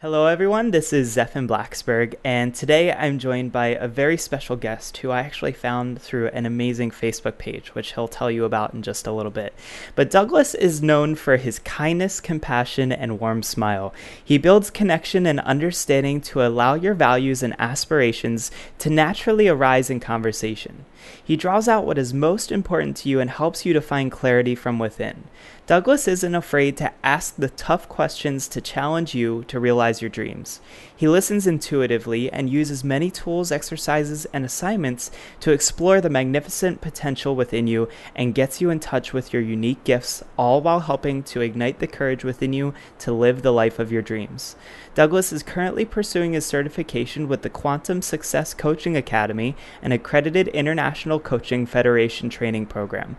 Hello, everyone. This is Zephan Blaxberg, and today I'm joined by a very special guest who I actually found through an amazing Facebook page, which he'll tell you about in just a little bit. But Douglas is known for his kindness, compassion, and warm smile. He builds connection and understanding to allow your values and aspirations to naturally arise in conversation. He draws out what is most important to you and helps you to find clarity from within. Douglas isn't afraid to ask the tough questions to challenge you to realize your dreams. He listens intuitively and uses many tools, exercises, and assignments to explore the magnificent potential within you and gets you in touch with your unique gifts, all while helping to ignite the courage within you to live the life of your dreams. Douglas is currently pursuing his certification with the Quantum Success Coaching Academy, an accredited international coaching federation training program.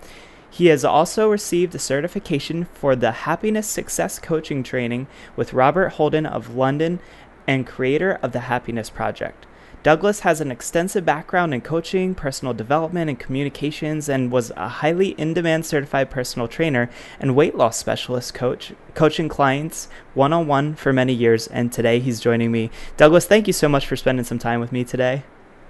He has also received a certification for the Happiness Success Coaching Training with Robert Holden of London and creator of the Happiness Project. Douglas has an extensive background in coaching, personal development, and communications, and was a highly in demand certified personal trainer and weight loss specialist coach, coaching clients one on one for many years. And today he's joining me. Douglas, thank you so much for spending some time with me today.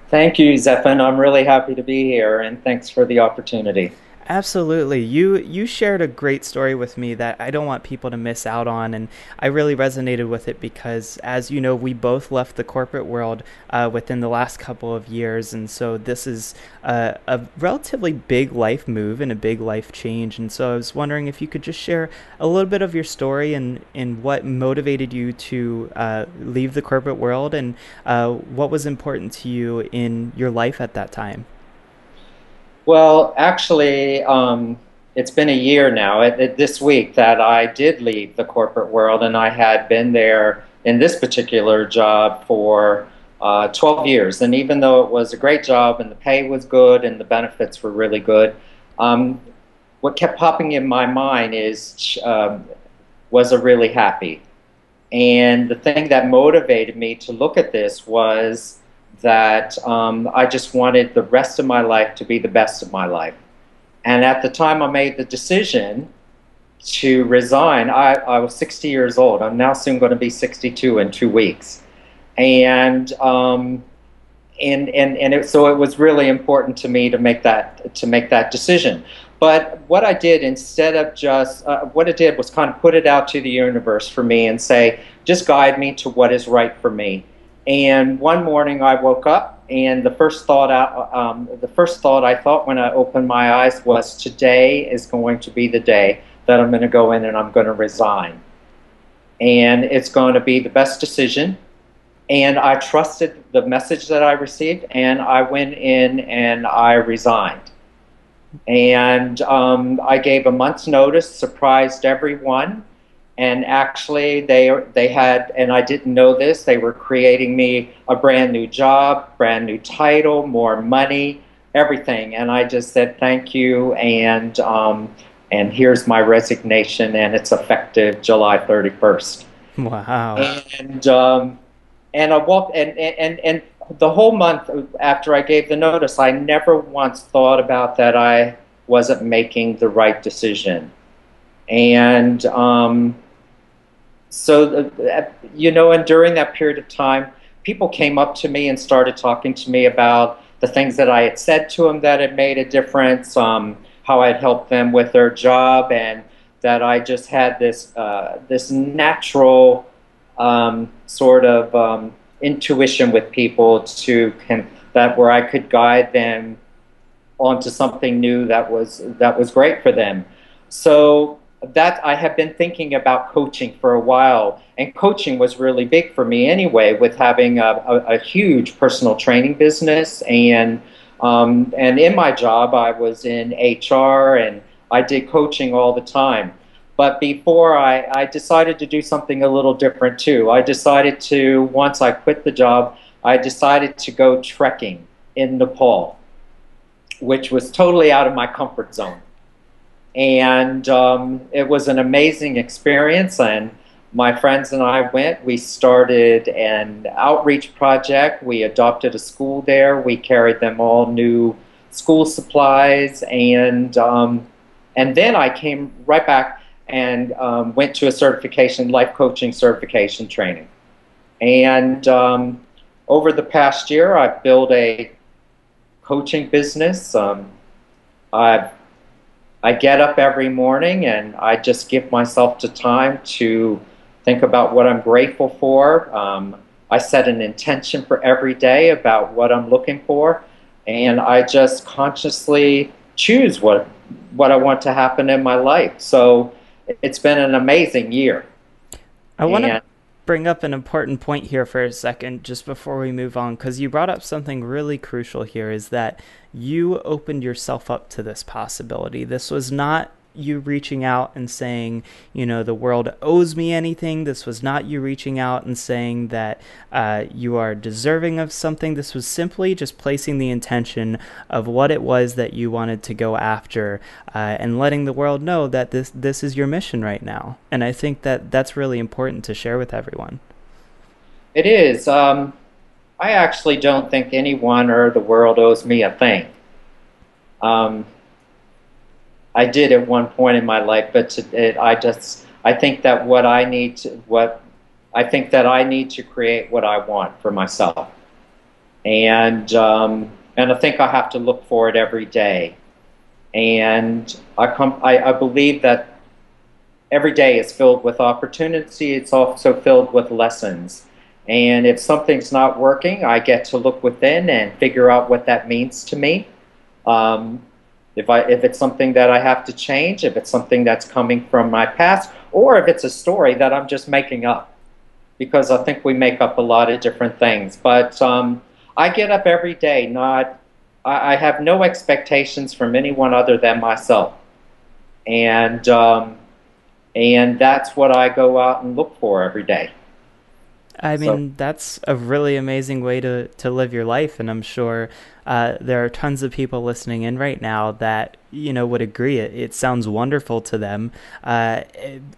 Thank you, Zephan. I'm really happy to be here, and thanks for the opportunity. Absolutely. You you shared a great story with me that I don't want people to miss out on, and I really resonated with it because, as you know, we both left the corporate world uh, within the last couple of years, and so this is a, a, relatively big life move and a big life change. And so I was wondering if you could just share a little bit of your story and and what motivated you to uh, leave the corporate world, and uh, what was important to you in your life at that time. Well, actually, um, it's been a year now, it, it, this week, that I did leave the corporate world, and I had been there in this particular job for uh, 12 years. And even though it was a great job and the pay was good and the benefits were really good, um, what kept popping in my mind is um, was a really happy. And the thing that motivated me to look at this was that um, I just wanted the rest of my life to be the best of my life. And at the time I made the decision to resign, I, I was 60 years old. I'm now soon going to be 62 in two weeks. And, um, and, and, and it, so it was really important to me to make that, to make that decision. But what I did instead of just, uh, what I did was kind of put it out to the universe for me and say, just guide me to what is right for me. And one morning I woke up, and the first thought out, um, the first thought I thought when I opened my eyes was, today is going to be the day that I'm going to go in and I'm going to resign, and it's going to be the best decision. And I trusted the message that I received, and I went in and I resigned. And um, I gave a month's notice, surprised everyone and actually they they had and I didn't know this they were creating me a brand new job brand new title more money everything. And I just said thank you and um, and here's my resignation and it's effective July 31st wow. And um, and I walked and, and and the whole month after I gave the notice I never once thought about that I wasn't making the right decision. And um, so, uh, you know, and during that period of time, people came up to me and started talking to me about the things that I had said to them that had made a difference, um, how I'd helped them with their job, and that I just had this uh, this natural um, sort of um, intuition with people to can, that where I could guide them onto something new that was that was great for them. So that I have been thinking about coaching for a while, and coaching was really big for me anyway, with having a, a, a huge personal training business, and um, and in my job I was in HR and I did coaching all the time. But before I, I decided to do something a little different too. I decided to once I quit the job, I decided to go trekking in Nepal, which was totally out of my comfort zone and um, it was an amazing experience. And my friends and I went. We started an outreach project. We adopted a school there. We carried them all new school supplies, and um, and then I came right back and um, went to a certification, life coaching certification training. And um, over the past year, I've built a coaching business. Um, I've I get up every morning and I just give myself the time to think about what I'm grateful for. Um, I set an intention for every day about what I'm looking for, and I just consciously choose what what I want to happen in my life. So it's been an amazing year. I want to bring up an important point here for a second just before we move on because you brought up something really crucial here is that you opened yourself up to this possibility. This was not you reaching out and saying, you know, the world owes me anything. This was not you reaching out and saying that uh, you are deserving of something. This was simply just placing the intention of what it was that you wanted to go after uh, and letting the world know that this this is your mission right now. And I think that that's really important to share with everyone. It is. Um, I actually don't think anyone or the world owes me a thing. Um, I did at one point in my life, but to, it, I just I think that what I need to what I think that I need to create what I want for myself, and um, and I think I have to look for it every day, and I come I, I believe that every day is filled with opportunity. It's also filled with lessons. And if something's not working, I get to look within and figure out what that means to me. Um, if I if it's something that I have to change, if it's something that's coming from my past, or if it's a story that I'm just making up, because I think we make up a lot of different things. But um, I get up every day, not I, I, have no expectations from anyone other than myself, and um, and that's what I go out and look for every day. I mean, so. that's a really amazing way to, to live your life. And I'm sure uh, there are tons of people listening in right now that you know would agree. It, it sounds wonderful to them uh,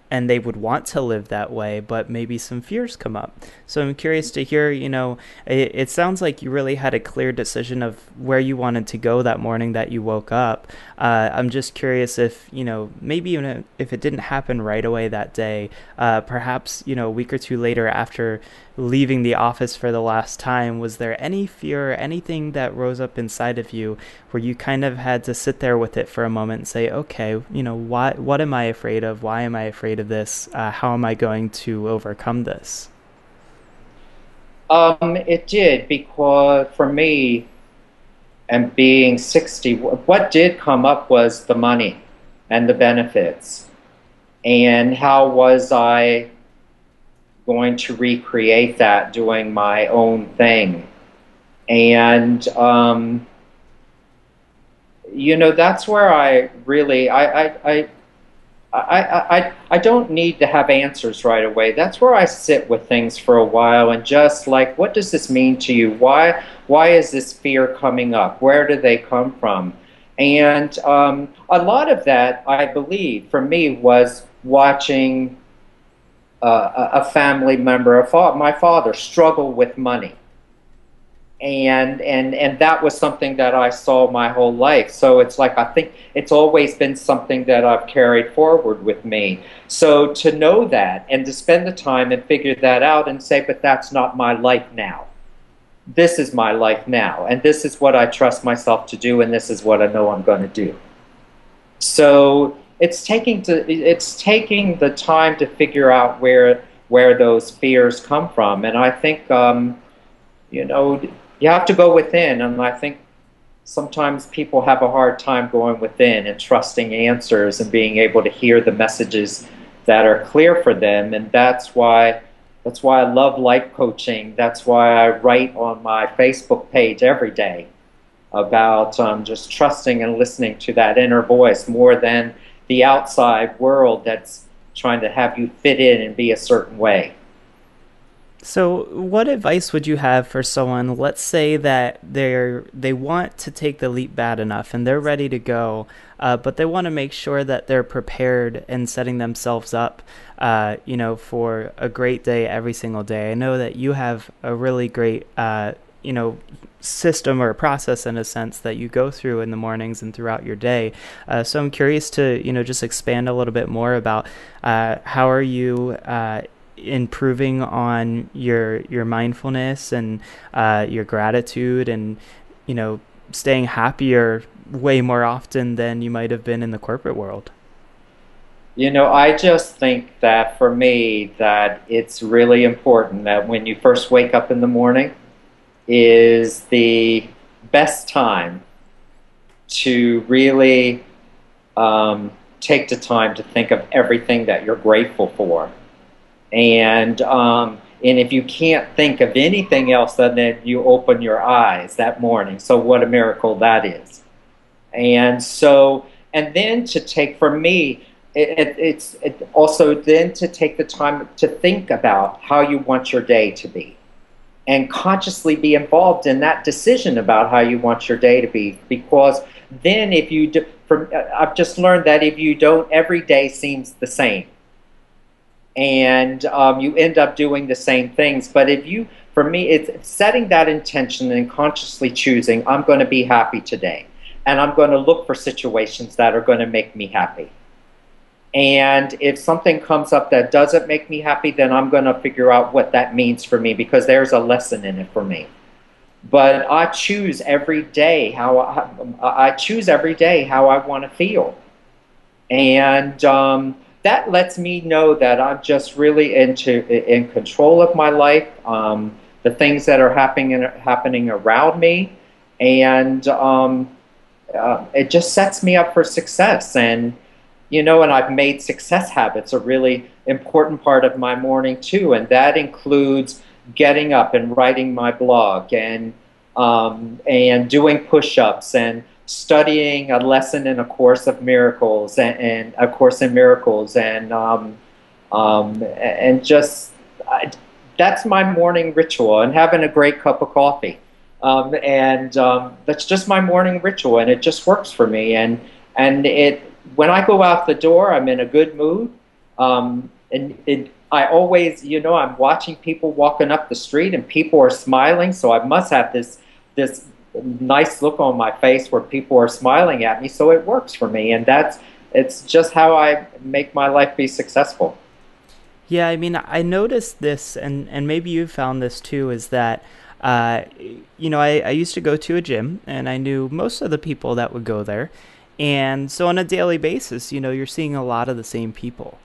and they would want to live that way but maybe some fears come up. So i'm curious to hear you know it, it sounds like you really had a clear decision of where you wanted to go that morning that you woke up. Uh, i'm just curious if you know maybe even if it didn't happen right away that day uh, perhaps you know a week or two later after leaving the office for the last time was there any fear anything that rose up inside of you where you kind of had to sit there with it for a moment and say, okay, you know, why, what am I afraid of? Why am I afraid of this? Uh, how am I going to overcome this? Um, it did because for me, and being 60, what did come up was the money and the benefits. And how was I going to recreate that doing my own thing? And um, you know, that's where I really, I, I, I, I, I, I don't need to have answers right away. That's where I sit with things for a while and just like, what does this mean to you? Why, why is this fear coming up? Where do they come from? And um, a lot of that, I believe, for me, was watching uh, a family member, a fa- my father, struggle with money and and and that was something that I saw my whole life. So it's like I think it's always been something that I've carried forward with me. So to know that and to spend the time and figure that out and say, but that's not my life now. This is my life now, and this is what I trust myself to do, and this is what I know I'm going to do. So it's taking to it's taking the time to figure out where where those fears come from, and I think. Um, you know, you have to go within, and I think sometimes people have a hard time going within and trusting answers and being able to hear the messages that are clear for them, and that's why that's why I love life coaching. That's why I write on my Facebook page every day about um, just trusting and listening to that inner voice more than the outside world that's trying to have you fit in and be a certain way. So, what advice would you have for someone? Let's say that they're they want to take the leap bad enough and they're ready to go, uh, but they want to make sure that they're prepared and setting themselves up, uh, you know, for a great day every single day. I know that you have a really great, uh, you know, system or process in a sense that you go through in the mornings and throughout your day. Uh, so, I'm curious to you know just expand a little bit more about uh, how are you uh, improving on your your mindfulness and uh, your gratitude and you know staying happier way more often than you might have been in the corporate world you know i just think that for me that it's really important that when you first wake up in the morning is the best time to really um, take the time to think of everything that you're grateful for. And um, and if you can't think of anything else, then you open your eyes that morning. So what a miracle that is. And so and then to take for me, it, it, it's it also then to take the time to think about how you want your day to be and consciously be involved in that decision about how you want your day to be. Because then if you do, from I've just learned that if you don't every day seems the same. And um, you end up doing the same things. But if you for me it's setting that intention and consciously choosing I'm going to be happy today. And I'm going to look for situations that are going to make me happy and if something comes up that doesn't make me happy, then I'm going to figure out what that means for me because there's a lesson in it for me. But I choose every day how I, I choose every day how I want to feel, and um, that lets me know that I'm just really into in control of my life, um, the things that are happening happening around me, and um, uh, it just sets me up for success. And you know, and I've made success habits a really important part of my morning too, and that includes getting up and writing my blog and um, and doing push-ups and studying a lesson in a course of miracles and, and a course in miracles and um, um, and just I, that's my morning ritual and having a great cup of coffee. Um, and um, that's just my morning ritual and it just works for me and and it when I go out the door, I'm in a good mood. Um, and it, I always, you know, I'm watching people walking up the street and people are smiling. So I must have this, this nice look on my face where people are smiling at me. So it works for me. And that's, it's just how I make my life be successful. Yeah, I mean, I noticed this, and, and maybe you found this too, is that, uh, you know, I, I used to go to a gym and I knew most of the people that would go there. And so on a daily basis, you know, you're seeing a lot of the same people.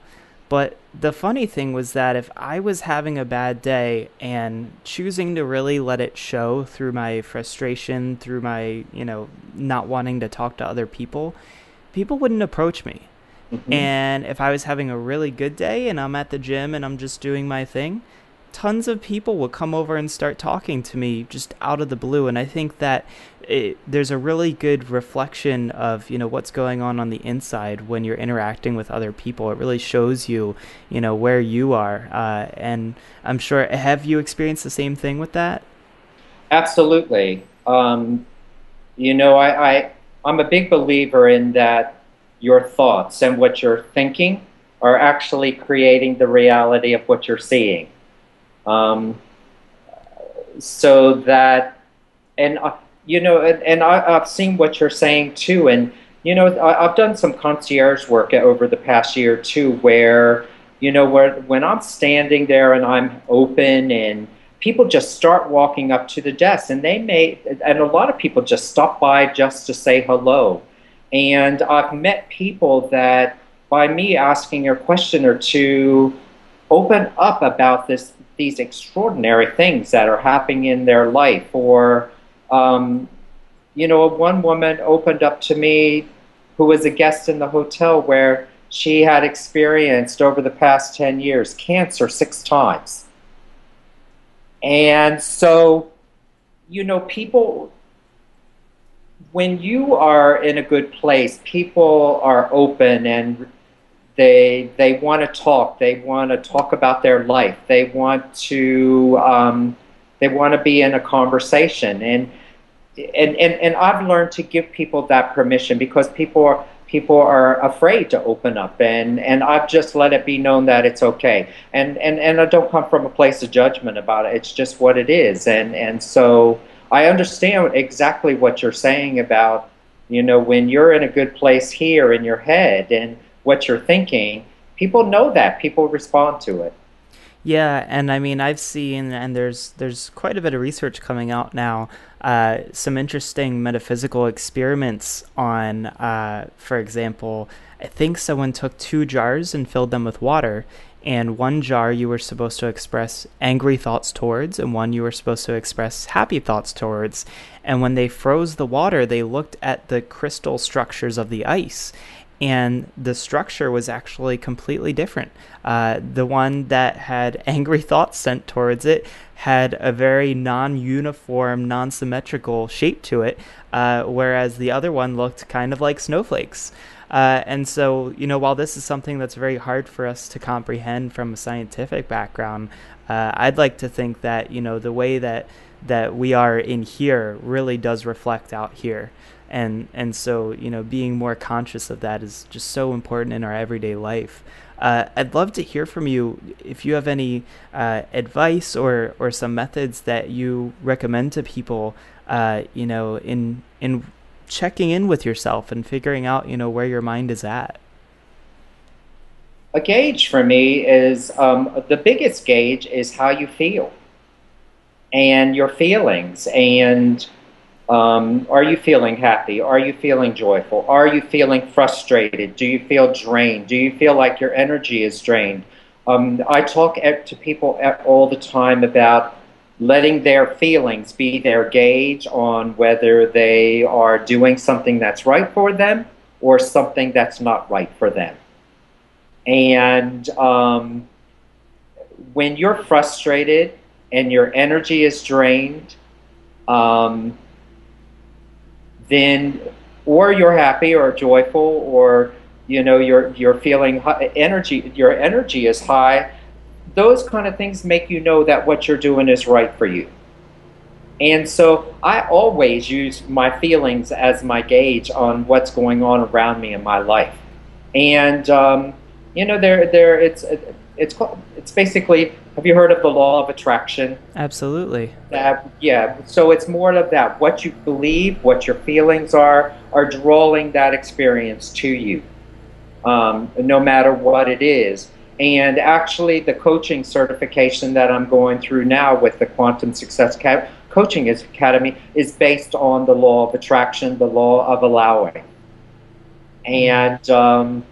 But the funny thing was that if I was having a bad day and choosing to really let it show through my frustration, through my, you know, not wanting to talk to other people, people wouldn't approach me. Mm-hmm. And if I was having a really good day and I'm at the gym and I'm just doing my thing, tons of people would come over and start talking to me just out of the blue. And I think that it, there's a really good reflection of you know what's going on on the inside when you're interacting with other people. It really shows you you know where you are, uh, and I'm sure have you experienced the same thing with that? Absolutely. Um, you know, I, I I'm a big believer in that your thoughts and what you're thinking are actually creating the reality of what you're seeing. Um, so that and. Uh, you know, and, and I, have seen what you're saying too. And, you know, I, have done some concierge work over the past year too, where, you know, where when I'm standing there and I'm open and people just start walking up to the desk and they may, and a lot of people just stop by just to say hello. And I've met people that by me asking a question or two, open up about this these extraordinary things that are happening in their life or um, you know, one woman opened up to me who was a guest in the hotel where she had experienced over the past 10 years cancer six times. And so, you know, people, when you are in a good place, people are open and they they want to talk. They want to talk about their life. They want to um, they want to be in a conversation. And, and, and, and I've learned to give people that permission because people are, people are afraid to open up and, and I've just let it be known that it's okay. And, and, and I don't come from a place of judgment about it. It's just what it is. And, and so I understand exactly what you're saying about, you know, when you're in a good place here in your head and what you're thinking, people know that. People respond to it. Yeah, and I mean I've seen and there's there's quite a bit of research coming out now. Uh, some interesting metaphysical experiments on, uh, for example, I think someone took two jars and filled them with water, and one jar you were supposed to express angry thoughts towards, and one you were supposed to express happy thoughts towards. And when they froze the water, they looked at the crystal structures of the ice, and the structure was actually completely different. Uh, the one that had angry thoughts sent towards it had a very non uniform, non symmetrical shape to it, uh, whereas the other one looked kind of like snowflakes. Uh, and so, you know, while this is something that's very hard for us to comprehend from a scientific background, uh, I'd like to think that, you know, the way that that we are in here really does reflect out here and and so you know being more conscious of that is just so important in our everyday life. Uh, I'd love to hear from you if you have any uh, advice or or some methods that you recommend to people uh, you know in in checking in with yourself and figuring out you know where your mind is at. A gauge for me is um, the biggest gauge is how you feel and your feelings and um, are you feeling happy? Are you feeling joyful? Are you feeling frustrated? Do you feel drained? Do you feel like your energy is drained? Um, I talk at, to people at, all the time about letting their feelings be their gauge on whether they are doing something that's right for them or something that's not right for them. And um, when you're frustrated and your energy is drained, um, then or you're happy or joyful or you know you're you're feeling high, energy your energy is high those kind of things make you know that what you're doing is right for you. And so i always use my feelings as my gauge on what's going on around me in my life. And um, you know there there it's it's it's basically have you heard of the law of attraction? Absolutely. Yeah. So it's more of that. What you believe, what your feelings are, are drawing that experience to you, um, no matter what it is. And actually, the coaching certification that I'm going through now with the Quantum Success Coaching Academy is based on the law of attraction, the law of allowing. And um,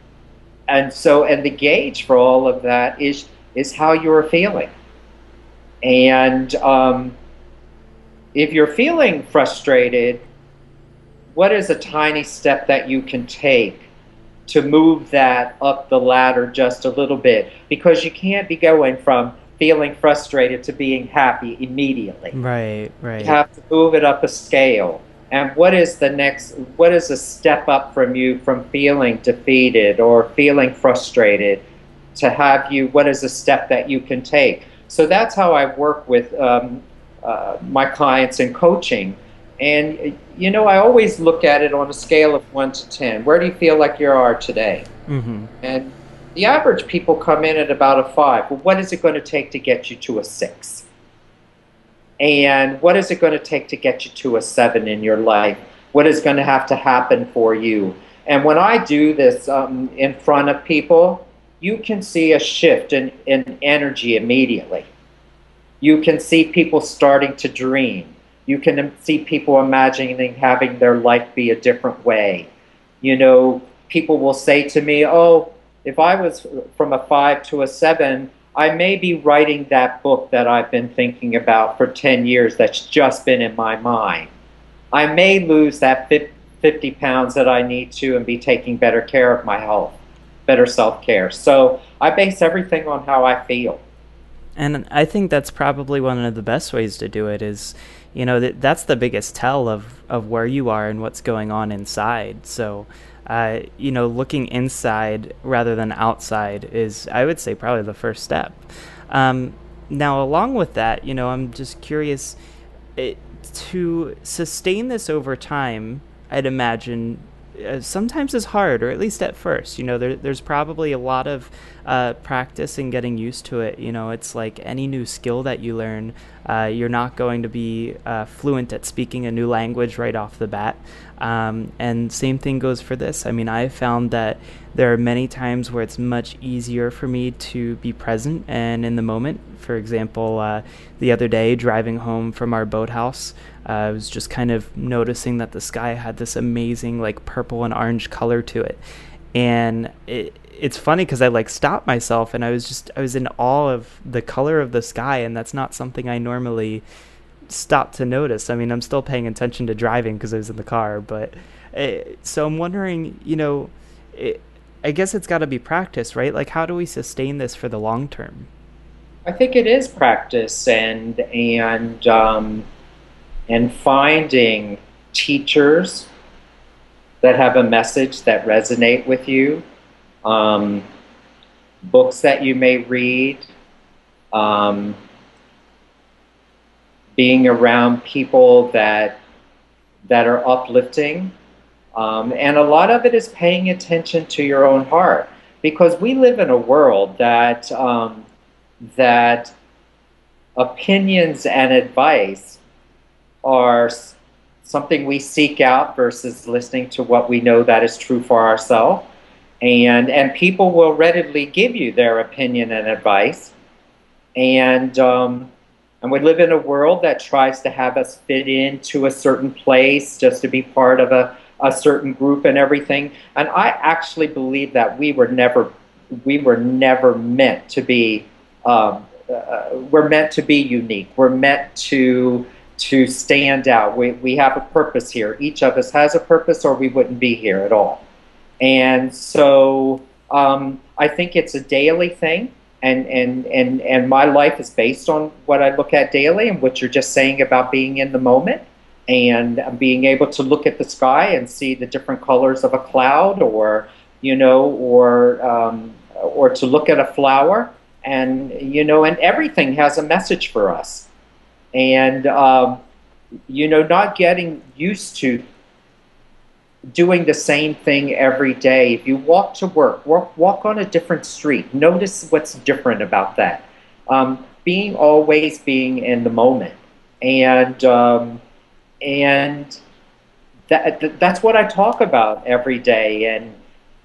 and so, and the gauge for all of that is is how you're feeling. And um, if you're feeling frustrated, what is a tiny step that you can take to move that up the ladder just a little bit? Because you can't be going from feeling frustrated to being happy immediately. Right, right. You have to move it up a scale. And what is the next, what is a step up from you from feeling defeated or feeling frustrated to have you, what is a step that you can take? So that's how I work with um, uh, my clients in coaching. And, you know, I always look at it on a scale of 1 to 10. Where do you feel like you are today? Mm-hmm. And the average people come in at about a 5. Well, what is it going to take to get you to a 6? And what is it going to take to get you to a 7 in your life? What is going to have to happen for you? And when I do this um, in front of people, you can see a shift in, in energy immediately. You can see people starting to dream. You can see people imagining having their life be a different way. You know, people will say to me, Oh, if I was from a five to a seven, I may be writing that book that I've been thinking about for 10 years that's just been in my mind. I may lose that 50 pounds that I need to and be taking better care of my health better self care. So I base everything on how I feel. And I think that's probably one of the best ways to do it is, you know, that that's the biggest tell of, of where you are and what's going on inside. So, uh, you know, looking inside rather than outside is, I would say, probably the first step. Um, now, along with that, you know, I'm just curious it, to sustain this over time. I'd imagine uh, sometimes is hard, or at least at first. You know, there, there's probably a lot of uh, practice and getting used to it. You know, it's like any new skill that you learn, uh, you're not going to be uh, fluent at speaking a new language right off the bat. Um, and same thing goes for this. I mean, I found that there are many times where it's much easier for me to be present and in the moment. For example, uh, the other day driving home from our boathouse, uh, I was just kind of noticing that the sky had this amazing like purple and orange color to it, and it, it's funny because I like stopped myself and I was just I was in awe of the color of the sky, and that's not something I normally stop to notice. I mean, I'm still paying attention to driving because I was in the car, but it, eh, so I'm wondering, you know, it, I guess it's got to be practice, right? Like, how do we sustain this for the long term? I think it is practice and and um, and finding teachers that have a message that resonate with you, um, books that you may read. Um, being around people that that are uplifting. Um, and a lot of it is paying attention to your own heart because we live in a world that um, that opinions and advice are something we seek out versus listening to what we know that is true for ourselves. And and people will readily give you their opinion and advice. And um, and we live in a world that tries to have us fit into a certain place just to be part of a, a certain group and everything. And I actually believe that we were never we were never meant to be um, uh, we're meant to be unique. We're meant to to stand out. We, we have a purpose here. Each of us has a purpose, or we wouldn't be here at all. And so um, I think it's a daily thing and and and and my life is based on what I look at daily and what you're just saying about being in the moment and being able to look at the sky and see the different colors of a cloud or you know or um, or to look at a flower and you know and everything has a message for us and um, you know not getting used to doing the same thing every day. If you walk to work, walk, walk on a different street. Notice what's different about that. Um, being always being in the moment, and um, and that that's what I talk about every day. And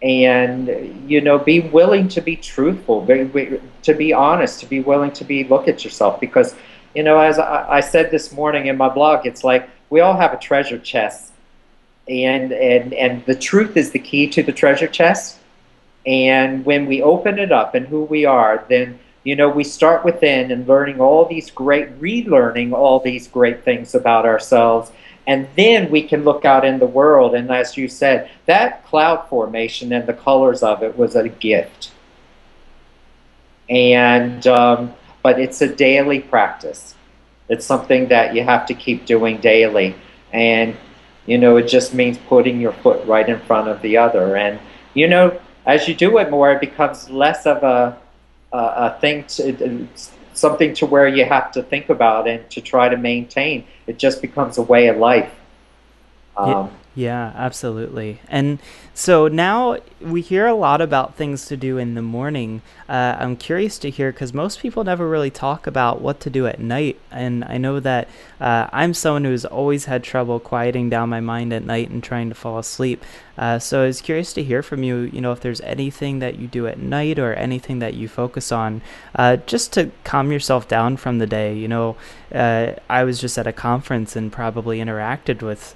and you know, be willing to be truthful, be, to be honest, to be willing to be look at yourself because you know, as I, I said this morning in my blog, it's like we all have a treasure chest. And and and the truth is the key to the treasure chest. And when we open it up and who we are then you know we start within and learning all these great relearning all these great things about ourselves. And then we can look out in the world. And as you said that cloud formation and the colors of it was a gift. And um, but it's a daily practice it's something that you have to keep doing daily and you know, it just means putting your foot right in front of the other. And, you know, as you do it more, it becomes less of a, a, a thing, to, something to where you have to think about and to try to maintain. It just becomes a way of life. Um, yeah, absolutely. And so now we hear a lot about things to do in the morning. Uh, I'm curious to hear because most people never really talk about what to do at night. And I know that uh, I'm someone who's always had trouble quieting down my mind at night and trying to fall asleep. Uh, so I was curious to hear from you, you know, if there's anything that you do at night or anything that you focus on uh, just to calm yourself down from the day. You know, uh, I was just at a conference and probably interacted with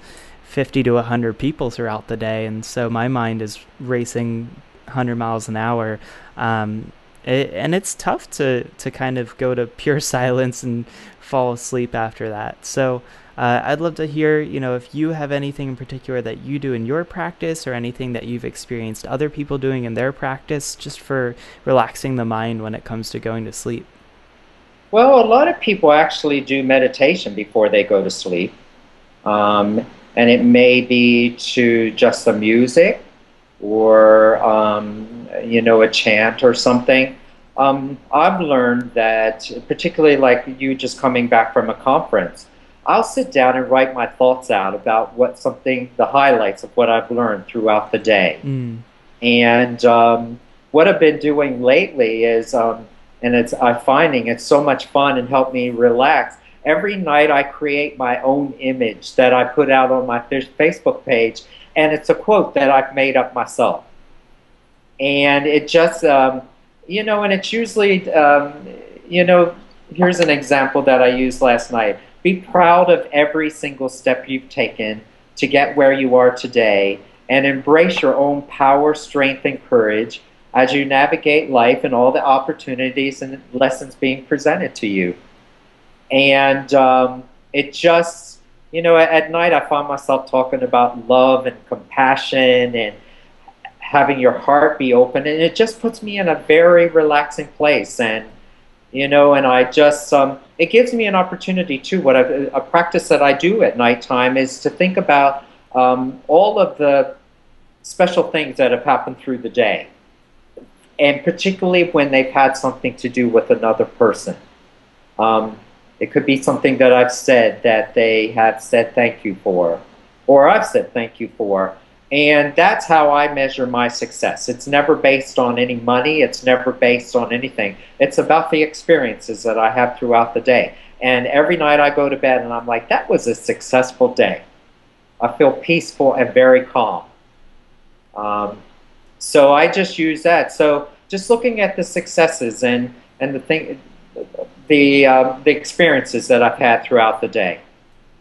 50 to 100 people throughout the day and so my mind is racing 100 miles an hour um, it, and it's tough to to kind of go to pure silence and fall asleep after that so uh, I'd love to hear, you know, if you have anything in particular that you do in your practice or anything that you've experienced other people doing in their practice just for relaxing the mind when it comes to going to sleep. Well, a lot of people actually do meditation before they go to sleep. Um, and it may be to just the music or um, you know a chant or something. Um, I've learned that, particularly like you just coming back from a conference, I'll sit down and write my thoughts out about what something, the highlights of what I've learned throughout the day. Mm. And um, what I've been doing lately is, um, and it's I'm finding it's so much fun and help me relax every night I create my own image that I put out on my Facebook page, and it's a quote that I've made up myself. And it just, um, you know, and it's usually, um, you know, here's an example that I used last night. Be proud of every single step you've taken to get where you are today and embrace your own power, strength, and courage as you navigate life and all the opportunities and lessons being presented to you. And um, it just, you know, at, night I find myself talking about love and compassion and having your heart be open, and it just puts me in a very relaxing place. And you know, and I just um, it gives me an opportunity too. What I've, a practice that I do at nighttime is to think about um, all of the special things that have happened through the day, and particularly when they've had something to do with another person. Um, it could be something that I've said that they have said thank you for, or I've said thank you for. And that's how I measure my success. It's never based on any money, it's never based on anything. It's about the experiences that I have throughout the day. And every night I go to bed and I'm like, that was a successful day. I feel peaceful and very calm. Um, so I just use that. So just looking at the successes and, and the thing, the uh, the experiences that I've had throughout the day.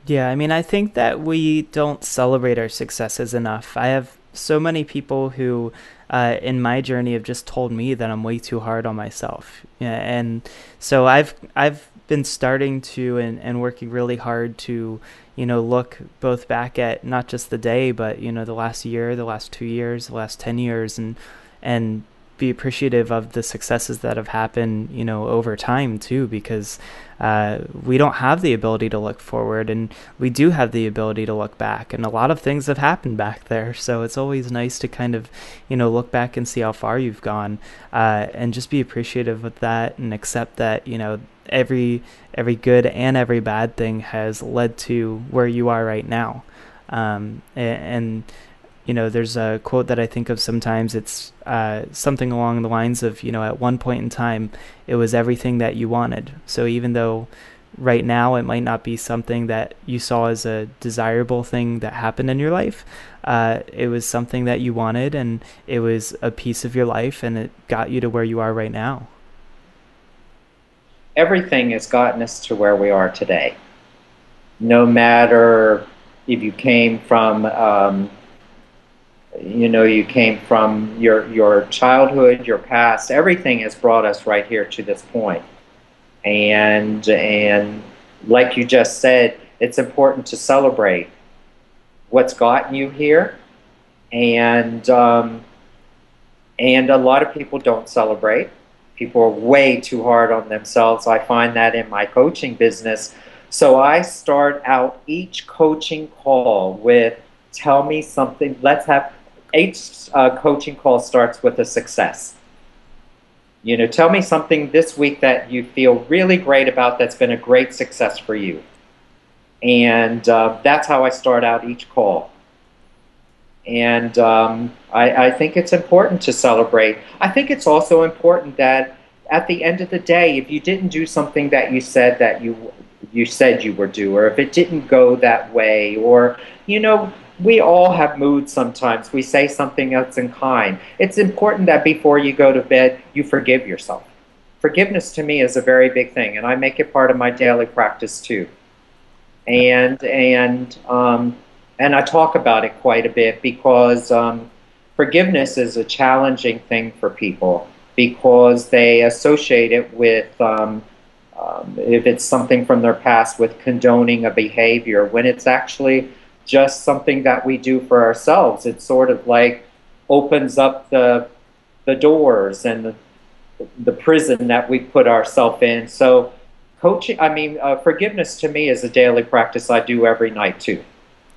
Yeah, I mean, I think that we don't celebrate our successes enough. I have so many people who, uh, in my journey, have just told me that I'm way too hard on myself. Yeah, and so I've I've been starting to and, and working really hard to you know look both back at not just the day but you know the last year the last two years the last 10 years and and be appreciative of the successes that have happened, you know, over time too, because uh, we don't have the ability to look forward, and we do have the ability to look back, and a lot of things have happened back there. So it's always nice to kind of, you know, look back and see how far you've gone, uh, and just be appreciative of that, and accept that, you know, every every good and every bad thing has led to where you are right now, um, and, and you know, there's a quote that I think of sometimes. It's uh, something along the lines of, you know, at one point in time, it was everything that you wanted. So even though right now it might not be something that you saw as a desirable thing that happened in your life, uh, it was something that you wanted and it was a piece of your life and it got you to where you are right now. Everything has gotten us to where we are today. No matter if you came from, um, you know you came from your your childhood your past everything has brought us right here to this point. And and like you just said it's important to celebrate what's gotten you here. And um, and a lot of people don't celebrate. People are way too hard on themselves. I find that in my coaching business. So i start out each coaching call with tell me something. Let's have each uh, coaching call starts with a success. You know, tell me something this week that you feel really great about that's been a great success for you. And uh, that's how I start out each call. And um, I, I think it's important to celebrate. I think it's also important that at the end of the day, if you didn't do something that you said that you you said you were due, or if it didn't go that way, or you know, we all have moods sometimes. We say something that's unkind. It's important that before you go to bed, you forgive yourself. Forgiveness to me is a very big thing, and I make it part of my daily practice too. And and um, and I talk about it quite a bit because um, forgiveness is a challenging thing for people because they associate it with um, um if it's something from their past with condoning a behavior when it's actually just something that we do for ourselves. It sort of like opens up the the doors and the, the prison that we put ourselves in. So coaching, I mean, uh, forgiveness to me is a daily practice I do every night too.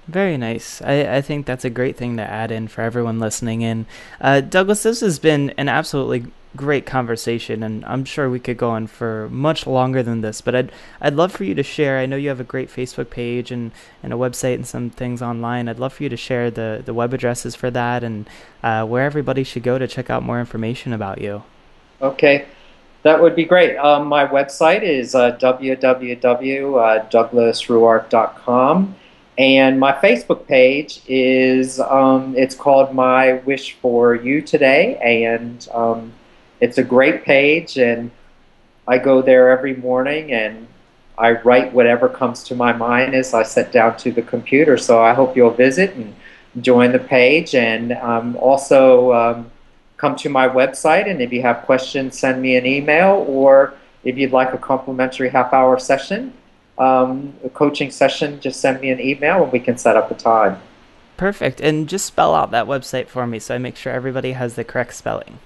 Very nice. I, I think that's a great thing to add in for everyone listening in. Uh, Douglas, this has been an absolutely great conversation, and I'm sure we could go on for much longer than this. But I'd I'd love for you to share. I know you have a great Facebook page and, and a website and some things online. I'd love for you to share the the web addresses for that and uh, where everybody should go to check out more information about you. Okay, That would be great. Um, my website is uh, www.douglasruark.com, and my Facebook page is um, it's called My Wish for You Today, and um, it's a great page, and I go there every morning and I write whatever comes to my mind as I sit down to the computer. So I hope you'll visit and join the page, and um, also um, come to my website. And if you have questions, send me an email, or if you'd like a complimentary half-hour session, um, a coaching session, just send me an email and we can set up a time. Perfect. And just spell out that website for me so I make sure everybody has the correct spelling.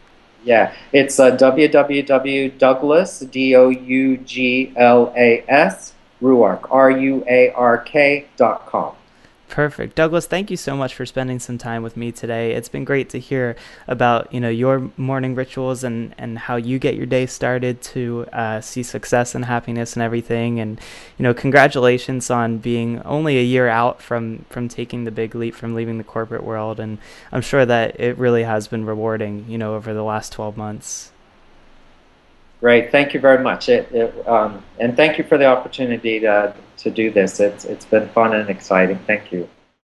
Yeah, it's uh, www.douglas, D O U G L A S, Ruark, R U A R K dot com. Perfect. Douglas, thank you so much for spending some time with me today. It's been great to hear about, you know, your morning rituals and, and how you get your day started to uh, see success and happiness and everything. And, you know, congratulations on being only a year out from, from taking the big leap from leaving the corporate world. And I'm sure that it really has been rewarding, you know, over the last 12 months. Great. Thank you very much. It, it, um, and thank you for the opportunity to, to do this. It's, it's been fun and exciting. Thank you.